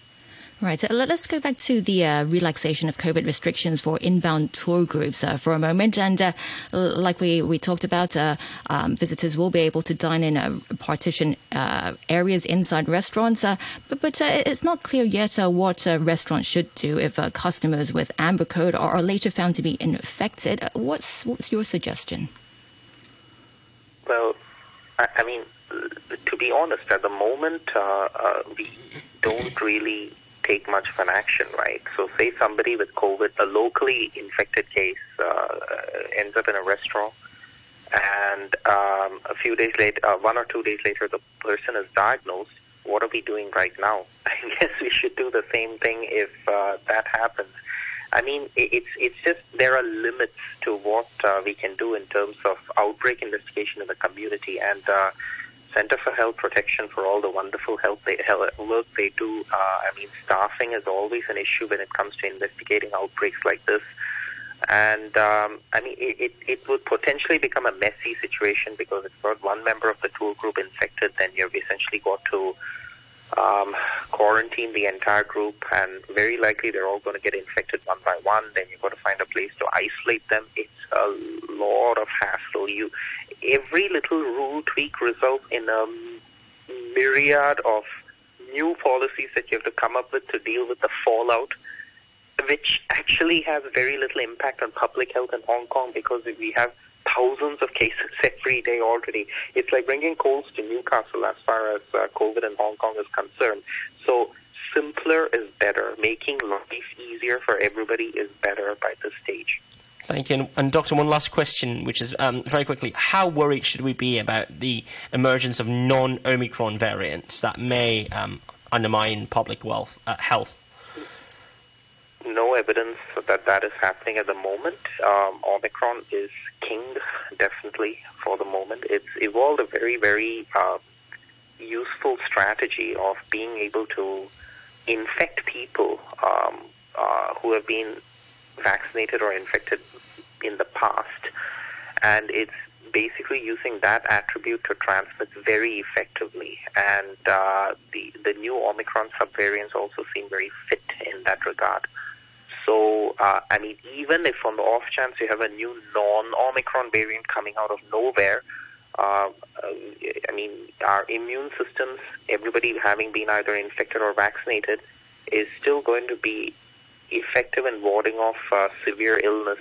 Right. So let's go back to the uh, relaxation of COVID restrictions for inbound tour groups uh, for a moment. And uh, like we, we talked about, uh, um, visitors will be able to dine in uh, partition uh, areas inside restaurants. but but it's not clear yet what restaurants should do if customers with amber code are, later found to be infected. What's what's your suggestion? Well, I, I mean, to be honest, at the moment we don't really take much of an action, right? So, say somebody with COVID, a locally infected case, uh, ends up in a restaurant, and um, a few days later, uh, one or two days later, the person is diagnosed. What are we doing right now? I guess we should do the same thing if uh, that happens. I mean, it's it's just there are limits to what uh, we can do in terms of outbreak investigation in the community, and uh, Center for Health Protection for all the wonderful health they, work they do. Uh, I mean, staffing is always an issue when it comes to investigating outbreaks like this. And um, I mean, it, it, it would potentially become a messy situation because if got one member of the tour group infected, then you've essentially got to um, quarantine the entire group, and very likely they're all going to get infected one by one. Then you've got to find a place to isolate them. It's a lot of hassle. You every little rule tweak results in a myriad of new policies that you have to come up with to deal with the fallout, which actually has very little impact on public health in Hong Kong because we have thousands of cases every day already. It's like bringing coals to Newcastle as far as uh, COVID in Hong Kong is concerned. So simpler is better. Making life easier for everybody is better by this stage. Thank you. And, and, Doctor, one last question, which is um, very quickly: How worried should we be about the emergence of non-Omicron variants that may um, undermine public wealth, uh, health? No evidence that that is happening at the moment. Um, Omicron is king, definitely for the moment. It's evolved a very, very uh, useful strategy of being able to infect people um, uh, who have been vaccinated or infected in the past. And it's basically using that attribute to transmit very effectively. And uh, the, the new Omicron subvariants also seem very fit in that regard. So, uh, I mean, even if on the off chance you have a new non-Omicron variant coming out of nowhere, uh, I mean, our immune systems, everybody having been either infected or vaccinated, is still going to be effective in warding off uh, severe illness.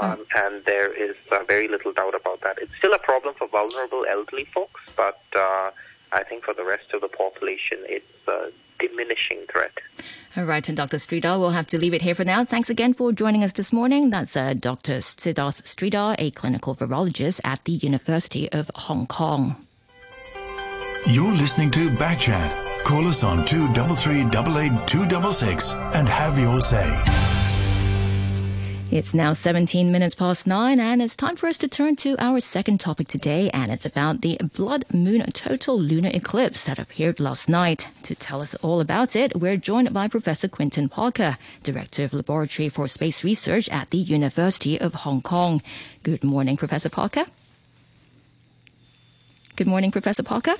Um, and there is uh, very little doubt about that. It's still a problem for vulnerable elderly folks, but uh, I think for the rest of the population, it's a diminishing threat. All right, and Dr. Sridhar, we'll have to leave it here for now. Thanks again for joining us this morning. That's uh, Dr. Siddharth Sridhar, a clinical virologist at the University of Hong Kong. You're listening to Backchat Call us on 233 266 and have your say. It's now 17 minutes past nine, and it's time for us to turn to our second topic today, and it's about the blood moon total lunar eclipse that appeared last night. To tell us all about it, we're joined by Professor Quentin Parker, Director of Laboratory for Space Research at the University of Hong Kong. Good morning, Professor Parker. Good morning, Professor Parker.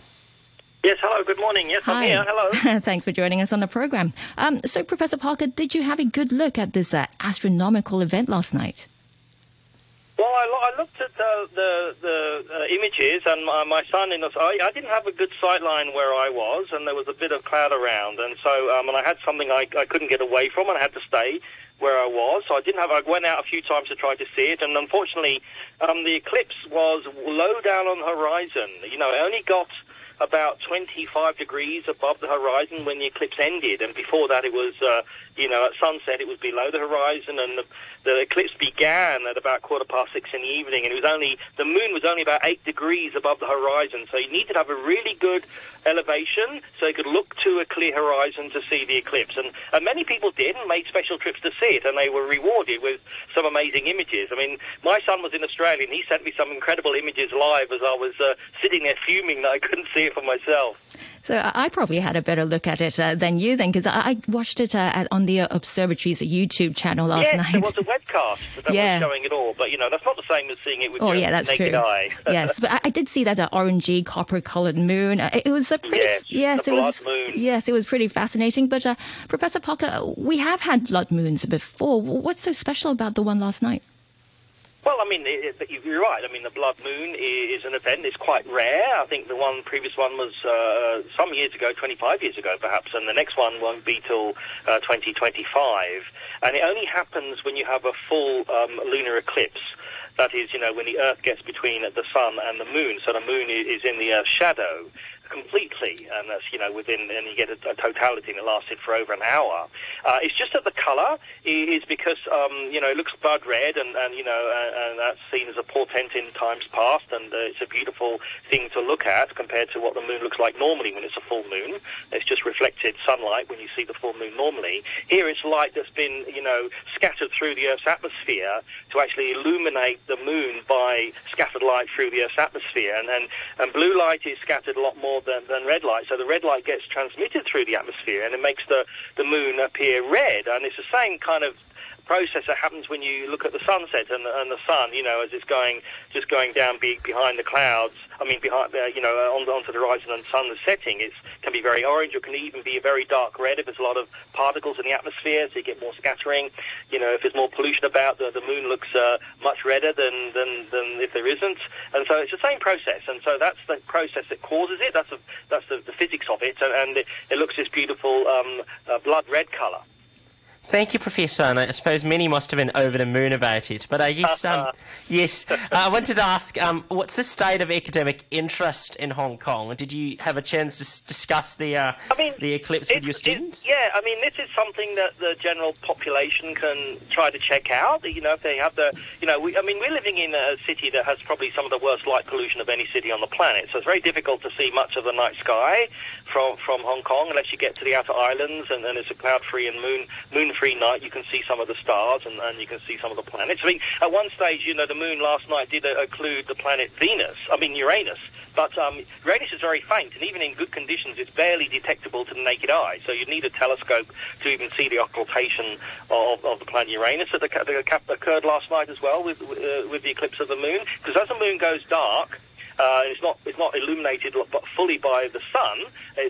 Yes, hello, good morning. Yes, Hi. I'm here. Hello. Thanks for joining us on the program. Um, so, Professor Parker, did you have a good look at this uh, astronomical event last night? Well, I, lo- I looked at the the, the uh, images, and my, my son in the I, I didn't have a good sight line where I was, and there was a bit of cloud around, and so um, and I had something I, I couldn't get away from, and I had to stay where I was. So I didn't have. I went out a few times to try to see it, and unfortunately, um, the eclipse was low down on the horizon. You know, it only got about 25 degrees above the horizon when the eclipse ended, and before that it was, uh, you know, at sunset it was below the horizon, and the, the eclipse began at about quarter past six in the evening, and it was only the moon was only about eight degrees above the horizon, so you needed to have a really good elevation so you could look to a clear horizon to see the eclipse, and, and many people did and made special trips to see it, and they were rewarded with some amazing images. I mean, my son was in Australia, and he sent me some incredible images live as I was uh, sitting there fuming that I couldn't see it for myself. So I probably had a better look at it uh, than you then, because I watched it uh, at, on the observatory's YouTube channel last yes, night. there was a webcast that Yeah. was showing it all, but you know that's not the same as seeing it with Oh your yeah, that's naked true. eye. yes, but I, I did see that uh, orangey copper-colored moon. Uh, it was a pretty Yes, yes, it was moon. yes, it was pretty fascinating. But uh, Professor Parker, we have had blood moons before. What's so special about the one last night? Well, I mean, it, it, you're right. I mean, the blood moon is, an event. It's quite rare. I think the one previous one was uh, some years ago, 25 years ago, perhaps, and the next one won't be till uh, 2025. And it only happens when you have a full um, lunar eclipse. That is, you know, when the Earth gets between the sun and the moon. So the moon is in the Earth's shadow completely, and that's you know within, and you get a, a totality that lasted for over an hour. Uh, it's just that the colour is because um, you know it looks blood red, and, and you know, and, and that's seen as a portent in times past, and uh, it's a beautiful thing to look at compared to what the moon looks like normally when it's a full moon. It's just reflected sunlight when you see the full moon normally. Here it's light that's been you know scattered through the Earth's atmosphere to actually illuminate the moon by scattered light through the Earth's atmosphere, and and, and blue light is scattered a lot more than, than red light. So the red light gets transmitted through the atmosphere, and it makes the the moon appear red. And it's the same kind of process that happens when you look at the sunset and, and the sun, you know, as it's going, just going down be, behind the clouds. I mean, behind, uh, you know, on, onto the horizon and the sun is setting. It can be very orange or can even be a very dark red if there's a lot of particles in the atmosphere, so you get more scattering. You know, if there's more pollution about, the, the moon looks uh, much redder than, than, than if there isn't. And so it's the same process. And so that's the process that causes it. That's, a, that's the, the physics of it. And, and it, it looks this beautiful um, uh, blood red colour. Thank you, Professor. And I suppose many must have been over the moon about it. But I guess, um, yes, uh, I wanted to ask, um, what's the state of academic interest in Hong Kong? Did you have a chance to s- discuss the uh, the eclipse with your students? Yeah, I mean, this is something that the general population can try to check out. You know, if they have the, you know, we, I mean, we're living in a city that has probably some of the worst light pollution of any city on the planet. So it's very difficult to see much of the night sky from from Hong Kong unless you get to the outer islands and, then it's a cloud-free and moon moon moon-free night. You can see some of the stars and, and you can see some of the planets. I mean, at one stage, you know, the moon last night did uh, occlude the planet Venus. I mean, Uranus. But um, Uranus is very faint, and even in good conditions, it's barely detectable to the naked eye. So you need a telescope to even see the occultation of, of the planet Uranus that, occur- that occur- occurred last night as well with, uh, with the eclipse of the moon. Because as the moon goes dark, uh, it's not it's not illuminated but fully by the sun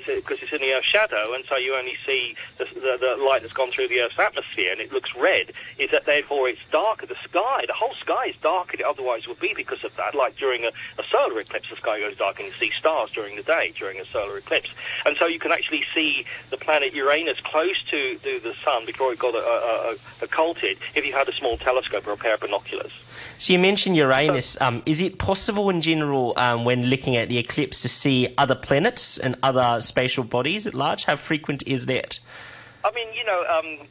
because it's, in the Earth's shadow, and so you only see the, the, the light that's gone through the Earth's atmosphere, and it looks red. Is that therefore it's darker? The sky, the whole sky is darker it otherwise would be because of that. Like during a, a solar eclipse, the sky goes dark, and you see stars during the day during a solar eclipse, and so you can actually see the planet Uranus close to, to the sun before it got uh, uh, uh, occulted if you had a small telescope or a pair of binoculars. So you mentioned Uranus. Um, is it possible in general, um, when looking at the eclipse, to see other planets and other spatial bodies at large? How frequent is that? I mean, you know, um,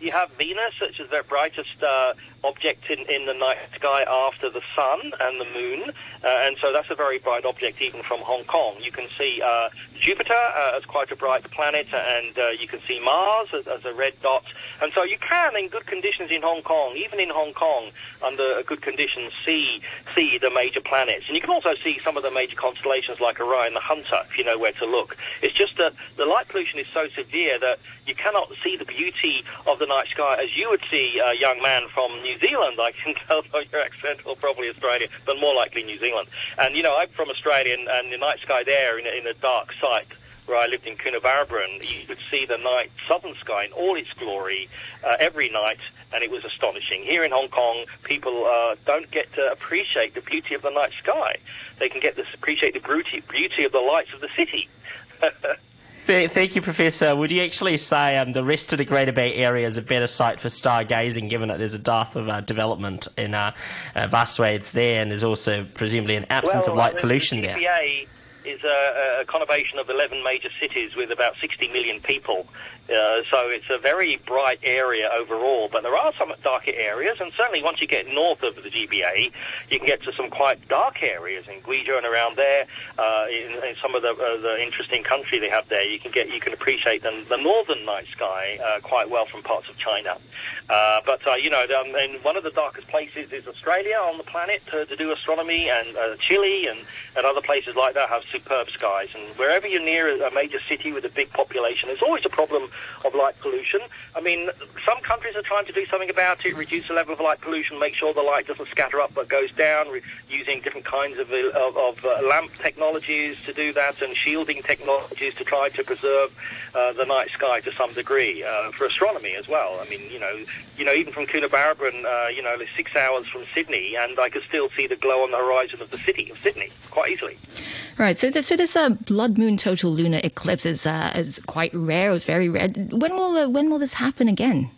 you have Venus, which is their brightest uh, object in, in the night sky after the sun and the moon, uh, and so that's a very bright object even from Hong Kong. You can see uh, Jupiter uh, as quite a bright planet, and uh, you can see Mars as, as, a red dot, and so you can, in good conditions in Hong Kong, even in Hong Kong, under good conditions, see see the major planets, and you can also see some of the major constellations like Orion the Hunter, if you know where to look. It's just that the light pollution is so severe that you cannot see the beauty of the night sky as you would see a young man from New Zealand, I can tell by your accent, or probably Australia, but more likely New Zealand. And, you know, I'm from Australia, and, and the night sky there in a, in a dark site where I lived in Coonabarabran, you could see the night southern sky in all its glory uh, every night, and it was astonishing. Here in Hong Kong, people uh, don't get to appreciate the beauty of the night sky. They can get to appreciate the beauty, beauty of the lights of the city. Thank you, Professor. Would you actually say um, the rest of the Greater Bay Area is a better site for stargazing, given that there's a dearth of uh, development in uh, uh, vast swathes there, and there's also presumably an absence well, of light the pollution GBA there? is a, a conurbation of 11 major cities with about 60 million people. Uh, so it's a very bright area overall, but there are some darker areas, and certainly once you get north of the GBA, you can get to some quite dark areas in Guizhou and around there. Uh, in, in, some of the, uh, the, interesting country they have there, you can get you can appreciate the, the northern night sky uh, quite well from parts of China. Uh, but uh, you know, um, and one of the darkest places is Australia on the planet to, to do astronomy, and Chile and, and other places like that have superb skies. And wherever you're near a major city with a big population, there's always a problem of light pollution. I mean, some countries are trying to do something about it, reduce the level of light pollution, make sure the light doesn't scatter up but goes down, re- using different kinds of, of, of uh, lamp technologies to do that and shielding technologies to try to preserve uh, the night sky to some degree uh, for astronomy as well. I mean, you know, you know, even from Coonabarabran, uh, you know, six hours from Sydney, and I could still see the glow on the horizon of the city of Sydney quite easily. Right. So, so this uh, blood moon total lunar eclipse is uh, is quite rare. It's very rare. When will uh, when will this happen again?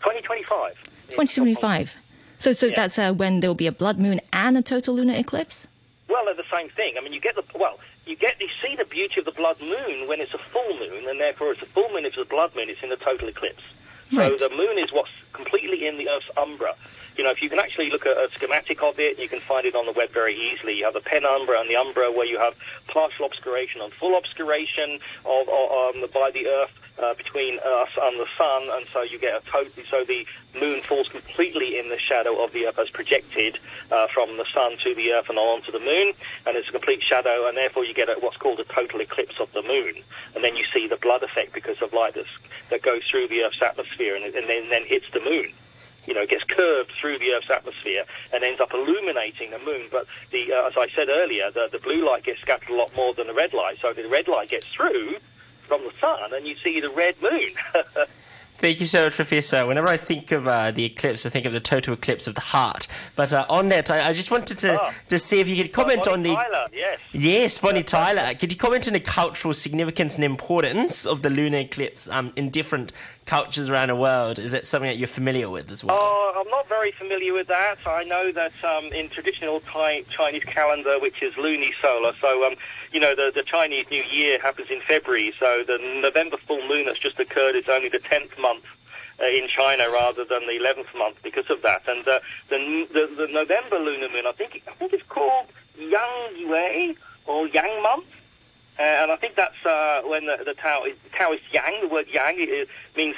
2025. 2025. So, so Yeah. that's uh, when there will be a blood moon and a total lunar eclipse. Well, they're the same thing. I mean, you get the well, you get you see the beauty of the blood moon when it's a full moon, and therefore it's a full moon. If it's a blood moon, it's in a total eclipse. So Right. the moon is what's completely in the Earth's umbra. You know, if you can actually look at a schematic of it, you can find it on the web very easily. You have the penumbra and the umbra, where you have partial obscuration and full obscuration of, of um, by the Earth uh, between us and the sun, and so you get a total. So the moon falls completely in the shadow of the Earth as projected uh, from the sun to the Earth and on to the moon, and it's a complete shadow, and therefore you get a, what's called a total eclipse of the moon, and then you see the blood effect because of light that's, that goes through the Earth's atmosphere and, and then, then hits the moon. You know, gets curved through the Earth's atmosphere and ends up illuminating the moon. But the, uh, as I said earlier, the, the blue light gets scattered a lot more than the red light. So the red light gets through from the sun, and you see the red moon. Thank you so much, Professor. Whenever I think of uh, the eclipse, I think of the total eclipse of the heart. But uh, on that, I, I just wanted to, to see if you could comment on the. Tyler, yes. Yes, Bonnie Tyler. Could you comment on the cultural significance and importance of the lunar eclipse um, in different cultures around the world? Is that something that you're familiar with as well? Oh, I'm not very familiar with that. I know that um, in traditional Thai, Chinese calendar, which is lunisolar, so um, you know the, the Chinese New Year happens in February. So the November full moon that's just occurred is only the tenth month uh, in China rather than the eleventh month because of that. And uh, the, the the November lunar moon, I think I think it's called Yang Yue or Yang month. Uh, and I think that's uh, when the, the Tao is, yang. The word yang means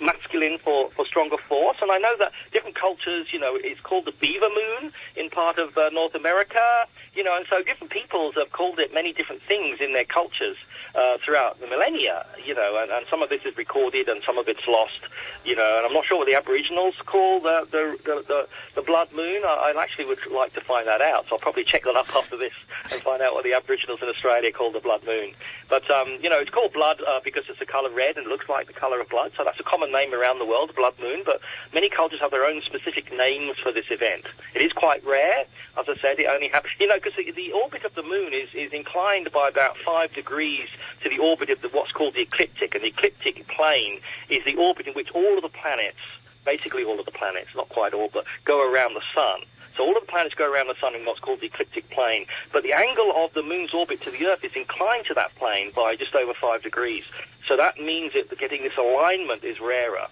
masculine for, for stronger force. And I know that different cultures, you know, it's called the beaver moon in part of uh, North America, you know, and so different peoples have called it many different things in their cultures uh, throughout the millennia, you know, and, and some of this is recorded and some of it's lost, you know, and I'm not sure what the Aboriginals call the, the, the, the, the blood moon. I, I actually would like to find that out, so I'll probably check that up after this and find out what the Aboriginals in Australia call the blood moon. But, um, you know, it's called blood uh, because it's the colour red and it looks like the colour of blood, so that's a common name around the world, blood moon, but many cultures have their own specific names for this event. It is quite rare. As I said, it only happens, you know, because the, the orbit of the moon is, is inclined by about five degrees to the orbit of the, what's called the ecliptic, and the ecliptic plane is the orbit in which all of the planets, basically all of the planets, not quite all, but go around the sun. So all of the planets go around the sun in what's called the ecliptic plane. But the angle of the moon's orbit to the Earth is inclined to that plane by just over five degrees. So that means that getting this alignment is rarer.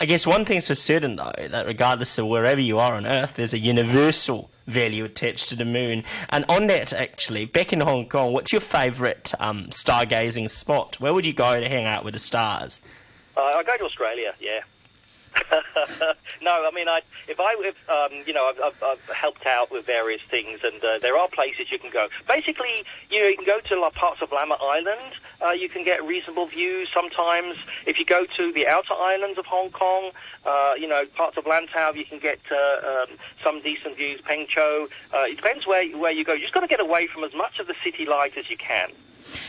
I guess one thing's for certain, though, that regardless of wherever you are on Earth, there's a universal value attached to the moon. And on that, actually, back in Hong Kong, what's your favourite um, stargazing spot? Where would you go to hang out with the stars? Uh, I go to Australia, yeah. no, I mean, I, if I, if, um, you know, I've, I've, I've, helped out with various things, and uh, there are places you can go. Basically, you know, you can go to parts of Lamma Island. Uh, you can get reasonable views sometimes. If you go to the outer islands of Hong Kong, uh, you know, parts of Lantau, you can get uh, um, some decent views. Peng Chau. Uh, it depends where where you go. You just got to get away from as much of the city light as you can.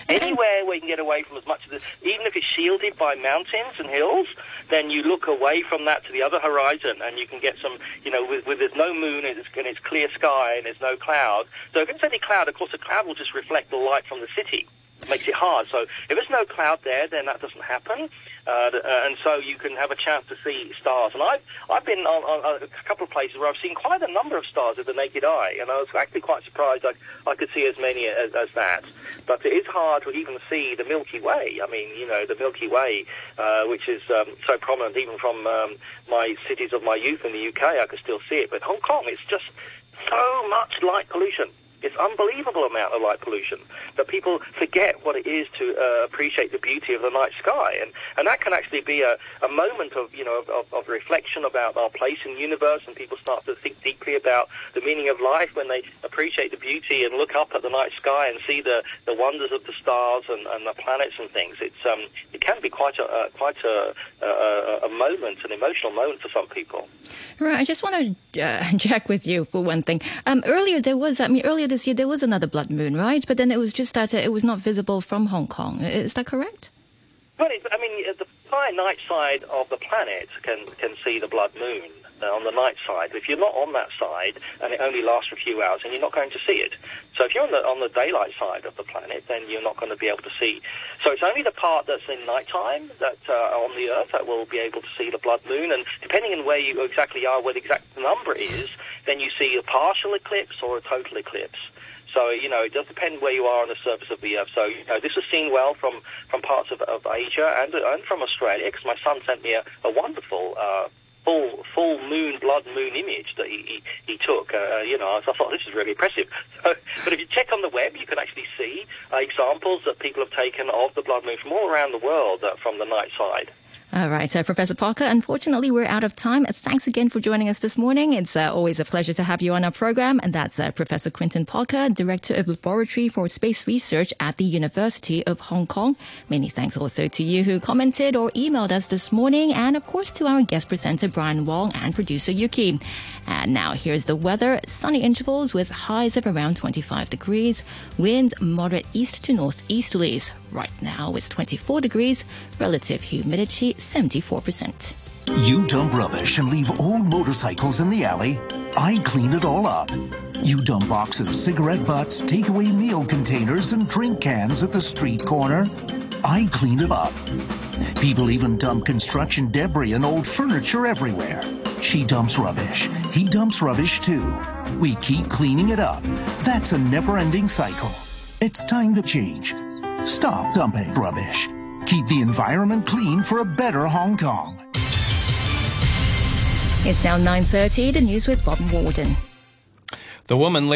Anywhere where you can get away from as much of this, even if it's shielded by mountains and hills, then you look away from that to the other horizon and you can get some, you know, with, with there's no moon and it's, and it's clear sky and there's no cloud. So if it's any cloud, of course, the cloud will just reflect the light from the city. Makes it hard. So if there's no cloud there, then that doesn't happen. Uh, uh, and so you can have a chance to see stars. And I've I've been on, on, a couple of places where I've seen quite a number of stars with the naked eye, and I was actually quite surprised I, I could see as many as, as that. But it is hard to even see the Milky Way. I mean, you know, the Milky Way, uh, which is um, so prominent even from um, my cities of my youth in the UK, I could still see it. But Hong Kong, it's just so much light pollution. It's unbelievable amount of light pollution that people forget what it is to uh, appreciate the beauty of the night sky, and and that can actually be a, a moment of you know of, of reflection about our place in the universe, and people start to think deeply about the meaning of life when they appreciate the beauty and look up at the night sky and see the, the wonders of the stars and, and the planets and things. It's um it can be quite a uh, quite a, a, a moment, an emotional moment for some people. Right. I just want to uh, check with you for one thing. Um, earlier there was, I mean, earlier this year there was another blood moon, right? But then it was just that it was not visible from Hong Kong. Is that correct? Well, I mean, the far night side of the planet can can see the blood moon uh, on the night side. If you're not on that side and it only lasts for a few hours, and you're not going to see it. So if you're on the on the daylight side of the planet, then you're not going to be able to see. So it's only the part that's in nighttime that uh, on the Earth that will be able to see the blood moon. And depending on where you exactly are, where the exact number is, then you see a partial eclipse or a total eclipse. So, you know, it does depend where you are on the surface of the Earth. So, you know, this was seen well from, from parts of, of Asia and, and from Australia because my son sent me a, a wonderful uh, full full moon blood moon image that he he, he took. Uh, you know, so I thought this is really impressive. So, but if you check on the web, you can actually see uh, examples that people have taken of the blood moon from all around the world uh, from the night side. All right, so Professor Parker, unfortunately, we're out of time. Thanks again for joining us this morning. It's uh, always a pleasure to have you on our program. And that's uh, Professor Quentin Parker, Director of Laboratory for Space Research at the University of Hong Kong. Many thanks also to you who commented or emailed us this morning. And of course, to our guest presenter, Brian Wong, and producer Yuki. And now here's the weather. Sunny intervals with highs of around 25 degrees. Winds moderate east to northeasterlies. Right now it's 24 degrees. Relative humidity 74%. You dump rubbish and leave old motorcycles in the alley. I clean it all up. You dump boxes, cigarette butts, takeaway meal containers, and drink cans at the street corner. I clean it up. People even dump construction debris and old furniture everywhere. She dumps rubbish. He dumps rubbish too. We keep cleaning it up. That's a never-ending cycle. It's time to change. Stop dumping rubbish. Keep the environment clean for a better Hong Kong. It's now 9.30, the news with Bob Warden. The woman